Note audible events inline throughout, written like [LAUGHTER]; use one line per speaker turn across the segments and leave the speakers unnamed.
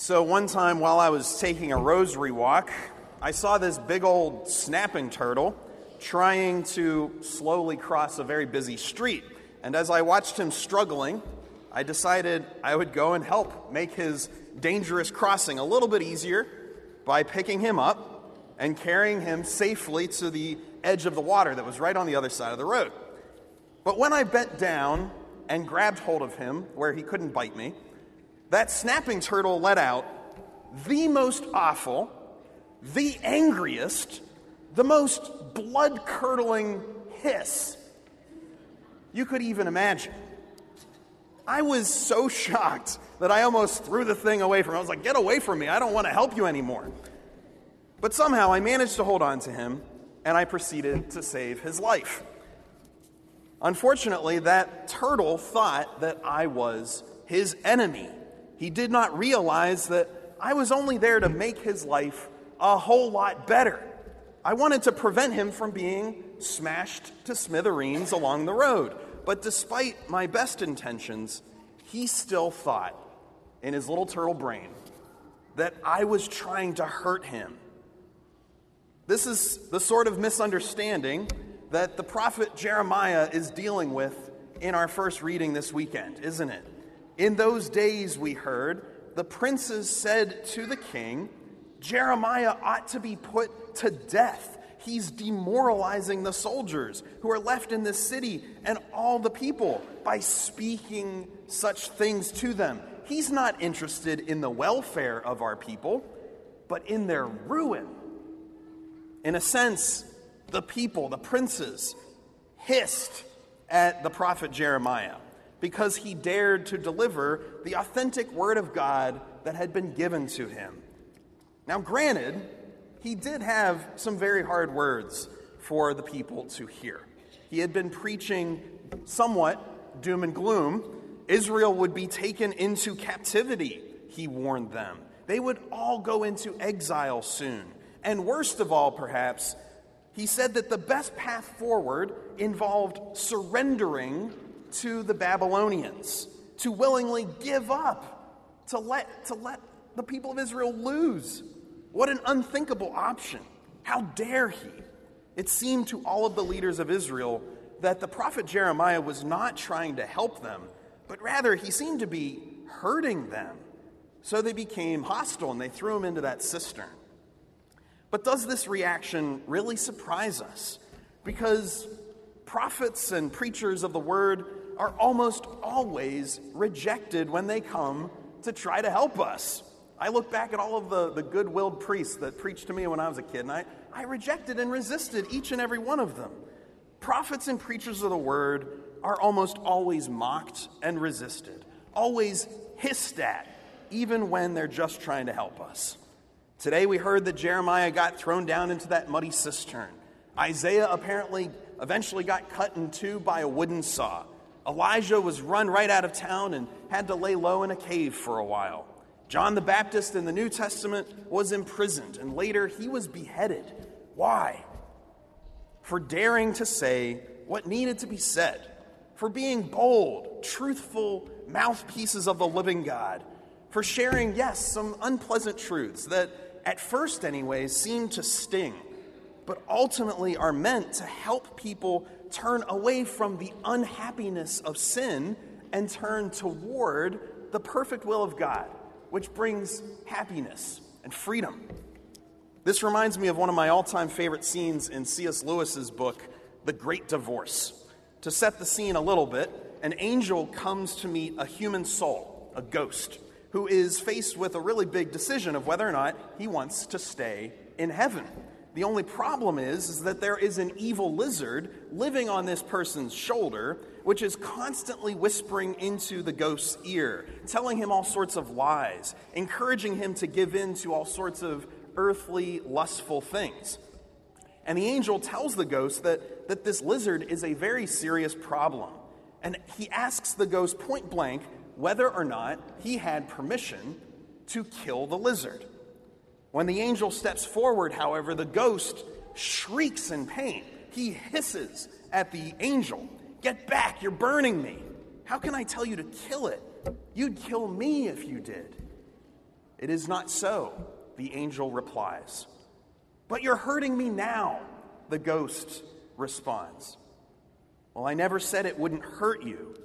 So, one time while I was taking a rosary walk, I saw this big old snapping turtle trying to slowly cross a very busy street. And as I watched him struggling, I decided I would go and help make his dangerous crossing a little bit easier by picking him up and carrying him safely to the edge of the water that was right on the other side of the road. But when I bent down and grabbed hold of him where he couldn't bite me, that snapping turtle let out the most awful, the angriest, the most blood curdling hiss you could even imagine. I was so [LAUGHS] shocked that I almost threw the thing away from him. I was like, get away from me. I don't want to help you anymore. But somehow I managed to hold on to him and I proceeded to save his life. Unfortunately, that turtle thought that I was his enemy. He did not realize that I was only there to make his life a whole lot better. I wanted to prevent him from being smashed to smithereens along the road. But despite my best intentions, he still thought in his little turtle brain that I was trying to hurt him. This is the sort of misunderstanding that the prophet Jeremiah is dealing with in our first reading this weekend, isn't it? In those days, we heard, the princes said to the king, Jeremiah ought to be put to death. He's demoralizing the soldiers who are left in this city and all the people by speaking such things to them. He's not interested in the welfare of our people, but in their ruin. In a sense, the people, the princes, hissed at the prophet Jeremiah because he dared to deliver the authentic word of God that had been given to him. Now, granted, he did have some very hard words for the people to hear. He had been preaching somewhat doom and gloom. Israel would be taken into captivity, he warned them. They would all go into exile soon. And worst of all, perhaps, he said that the best path forward involved surrendering to the Babylonians, to willingly give up, to let, to let the people of Israel lose. What an unthinkable option. How dare he? It seemed to all of the leaders of Israel that the prophet Jeremiah was not trying to help them, but rather he seemed to be hurting them. So they became hostile and they threw him into that cistern. But does this reaction really surprise us? Because prophets and preachers of the word are almost always rejected when they come to try to help us. I look back at all of the, the good willed priests that preached to me when I was a kid, and I, I rejected and resisted each and every one of them. Prophets and preachers of the word are almost always mocked and resisted, always hissed at, even when they're just trying to help us. Today we heard that Jeremiah got thrown down into that muddy cistern. Isaiah apparently eventually got cut in two by a wooden saw. Elijah was run right out of town and had to lay low in a cave for a while. John the Baptist in the New Testament was imprisoned, and later he was beheaded. Why? For daring to say what needed to be said, for being bold, truthful mouthpieces of the living God, for sharing, yes, some unpleasant truths that, at first, anyways, seem to sting, but ultimately are meant to help people turn away from the unhappiness of sin and turn toward the perfect will of God which brings happiness and freedom. This reminds me of one of my all time favorite scenes in C.S. Lewis's book, The Great Divorce. To set the scene a little bit, an angel comes to meet a human soul, a ghost, who is faced with a really big decision of whether or not he wants to stay in heaven. The only problem is, is that there is an evil lizard living on this person's shoulder which is constantly whispering into the ghost's ear, telling him all sorts of lies, encouraging him to give in to all sorts of earthly, lustful things. And the angel tells the ghost that, that this lizard is a very serious problem. And he asks the ghost point blank whether or not he had permission to kill the lizard. When the angel steps forward, however, the ghost shrieks in pain. He hisses at the angel Get back, you're burning me. How can I tell you to kill it? You'd kill me if you did. It is not so, the angel replies. But you're hurting me now, the ghost responds. Well, I never said it wouldn't hurt you.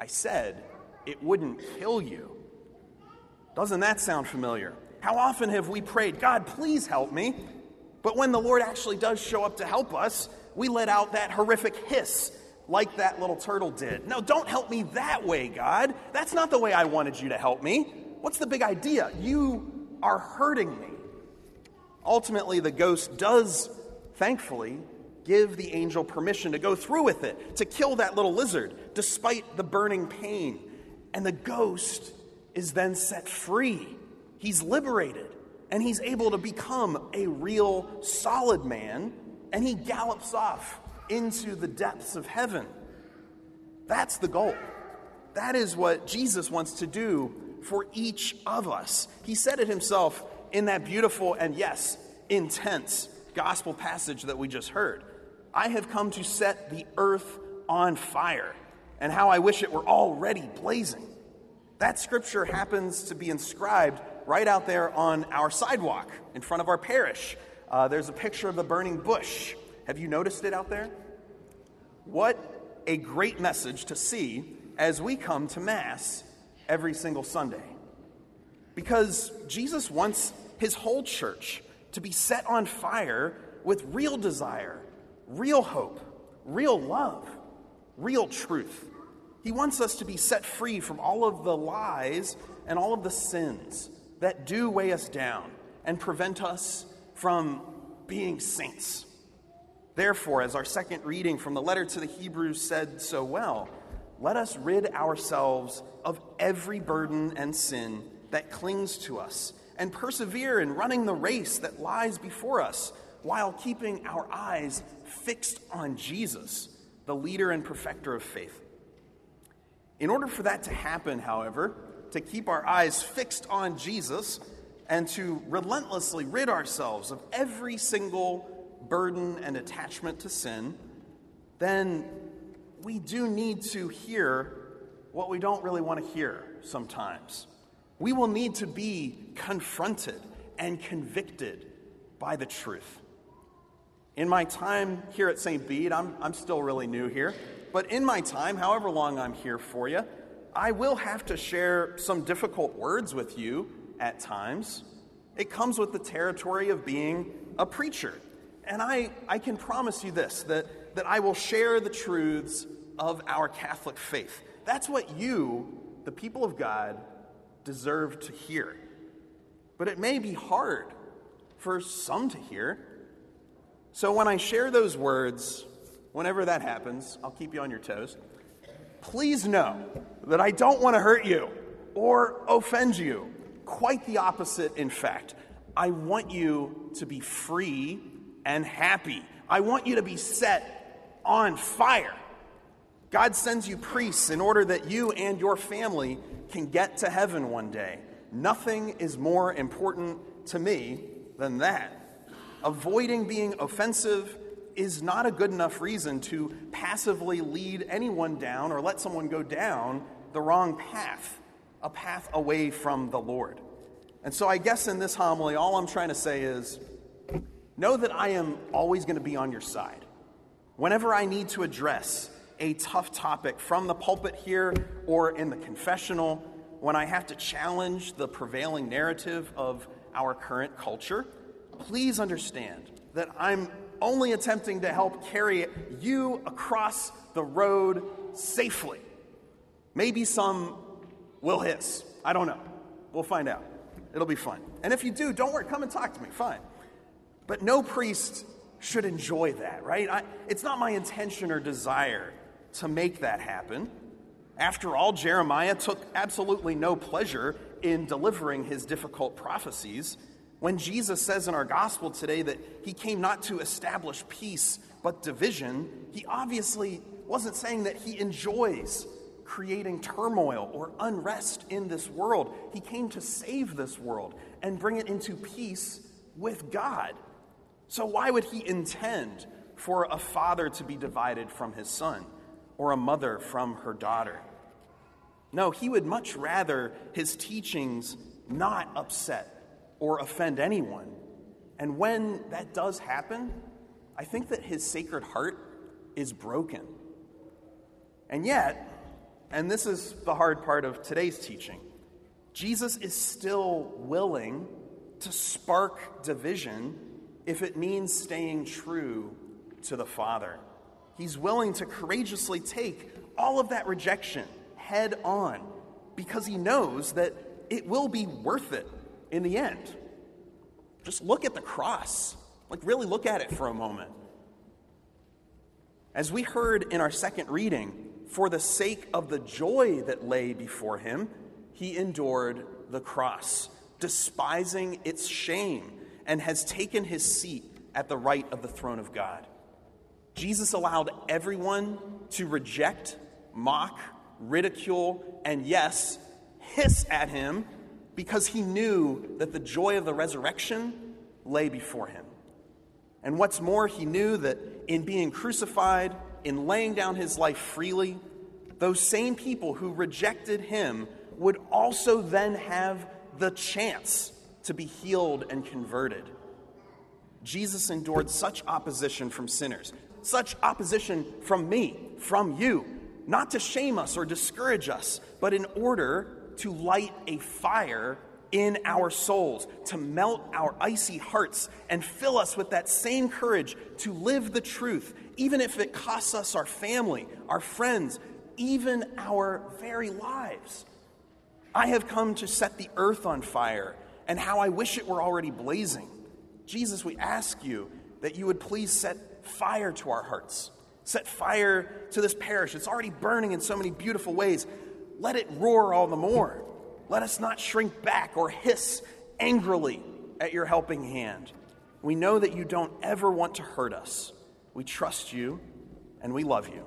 I said it wouldn't kill you. Doesn't that sound familiar? How often have we prayed, God, please help me? But when the Lord actually does show up to help us, we let out that horrific hiss like that little turtle did. No, don't help me that way, God. That's not the way I wanted you to help me. What's the big idea? You are hurting me. Ultimately, the ghost does, thankfully, give the angel permission to go through with it, to kill that little lizard, despite the burning pain. And the ghost is then set free. He's liberated, and he's able to become a real solid man, and he gallops off into the depths of heaven. That's the goal. That is what Jesus wants to do for each of us. He said it himself in that beautiful and, yes, intense gospel passage that we just heard. I have come to set the earth on fire, and how I wish it were already blazing. That scripture happens to be inscribed right out there on our sidewalk in front of our parish. Uh, there's a picture of the burning bush. Have you noticed it out there? What a great message to see as we come to Mass every single Sunday. Because Jesus wants his whole church to be set on fire with real desire, real hope, real love, real truth. He wants us to be set free from all of the lies and all of the sins that do weigh us down and prevent us from being saints. Therefore, as our second reading from the letter to the Hebrews said so well, let us rid ourselves of every burden and sin that clings to us and persevere in running the race that lies before us while keeping our eyes fixed on Jesus, the leader and perfecter of faith. In order for that to happen, however, to keep our eyes fixed on Jesus and to relentlessly rid ourselves of every single burden and attachment to sin, then we do need to hear what we don't really want to hear sometimes. We will need to be confronted and convicted by the truth. In my time here at St. Bede, I'm, I'm still really new here, but in my time, however long I'm here for you, I will have to share some difficult words with you at times. It comes with the territory of being a preacher. And I, I can promise you this that, that I will share the truths of our Catholic faith. That's what you, the people of God, deserve to hear. But it may be hard for some to hear. So when I share those words, whenever that happens, I'll keep you on your toes. Please know that I don't want to hurt you or offend you. Quite the opposite, in fact. I want you to be free and happy. I want you to be set on fire. God sends you priests in order that you and your family can get to heaven one day. Nothing is more important to me than that. Avoiding being offensive is not a good enough reason to passively lead anyone down or let someone go down the wrong path, a path away from the Lord. And so I guess in this homily, all I'm trying to say is know that I am always going to be on your side. Whenever I need to address a tough topic from the pulpit here or in the confessional, when I have to challenge the prevailing narrative of our current culture, please understand that I'm only attempting to help carry you across the road safely. Maybe some will hiss. I don't know. We'll find out. It'll be fun. And if you do, don't worry, come and talk to me. Fine. But no priest should enjoy that, right? I, it's not my intention or desire to make that happen. After all, Jeremiah took absolutely no pleasure in delivering his difficult prophecies. When Jesus says in our gospel today that he came not to establish peace but division, he obviously wasn't saying that he enjoys creating turmoil or unrest in this world. He came to save this world and bring it into peace with God. So, why would he intend for a father to be divided from his son? or a mother from her daughter. No, he would much rather his teachings not upset or offend anyone. And when that does happen, I think that his sacred heart is broken. And yet, and this is the hard part of today's teaching, Jesus is still willing to spark division if it means staying true to the Father. He's willing to courageously take all of that rejection head on because he knows that it will be worth it in the end. Just look at the cross. Like, really look at it for a moment. As we heard in our second reading, for the sake of the joy that lay before him, he endured the cross, despising its shame, and has taken his seat at the right of the throne of God. Jesus allowed everyone to reject, mock, ridicule, and yes, hiss at him because he knew that the joy of the resurrection lay before him. And what's more, he knew that in being crucified, in laying down his life freely, those same people who rejected him would also then have the chance to be healed and converted. Jesus endured such opposition from sinners, such opposition from me, from you, not to shame us or discourage us, but in order to light a fire in our souls, to melt our icy hearts and fill us with that same courage to live the truth, even if it costs us our family, our friends, even our very lives. I have come to set the earth on fire, and how I wish it were already blazing. Jesus, we ask you that you would please set fire to our hearts. Set fire to this parish. It's already burning in so many beautiful ways. Let it roar all the more. Let us not shrink back or hiss angrily at your helping hand. We know that you don't ever want to hurt us. We trust you and we love you.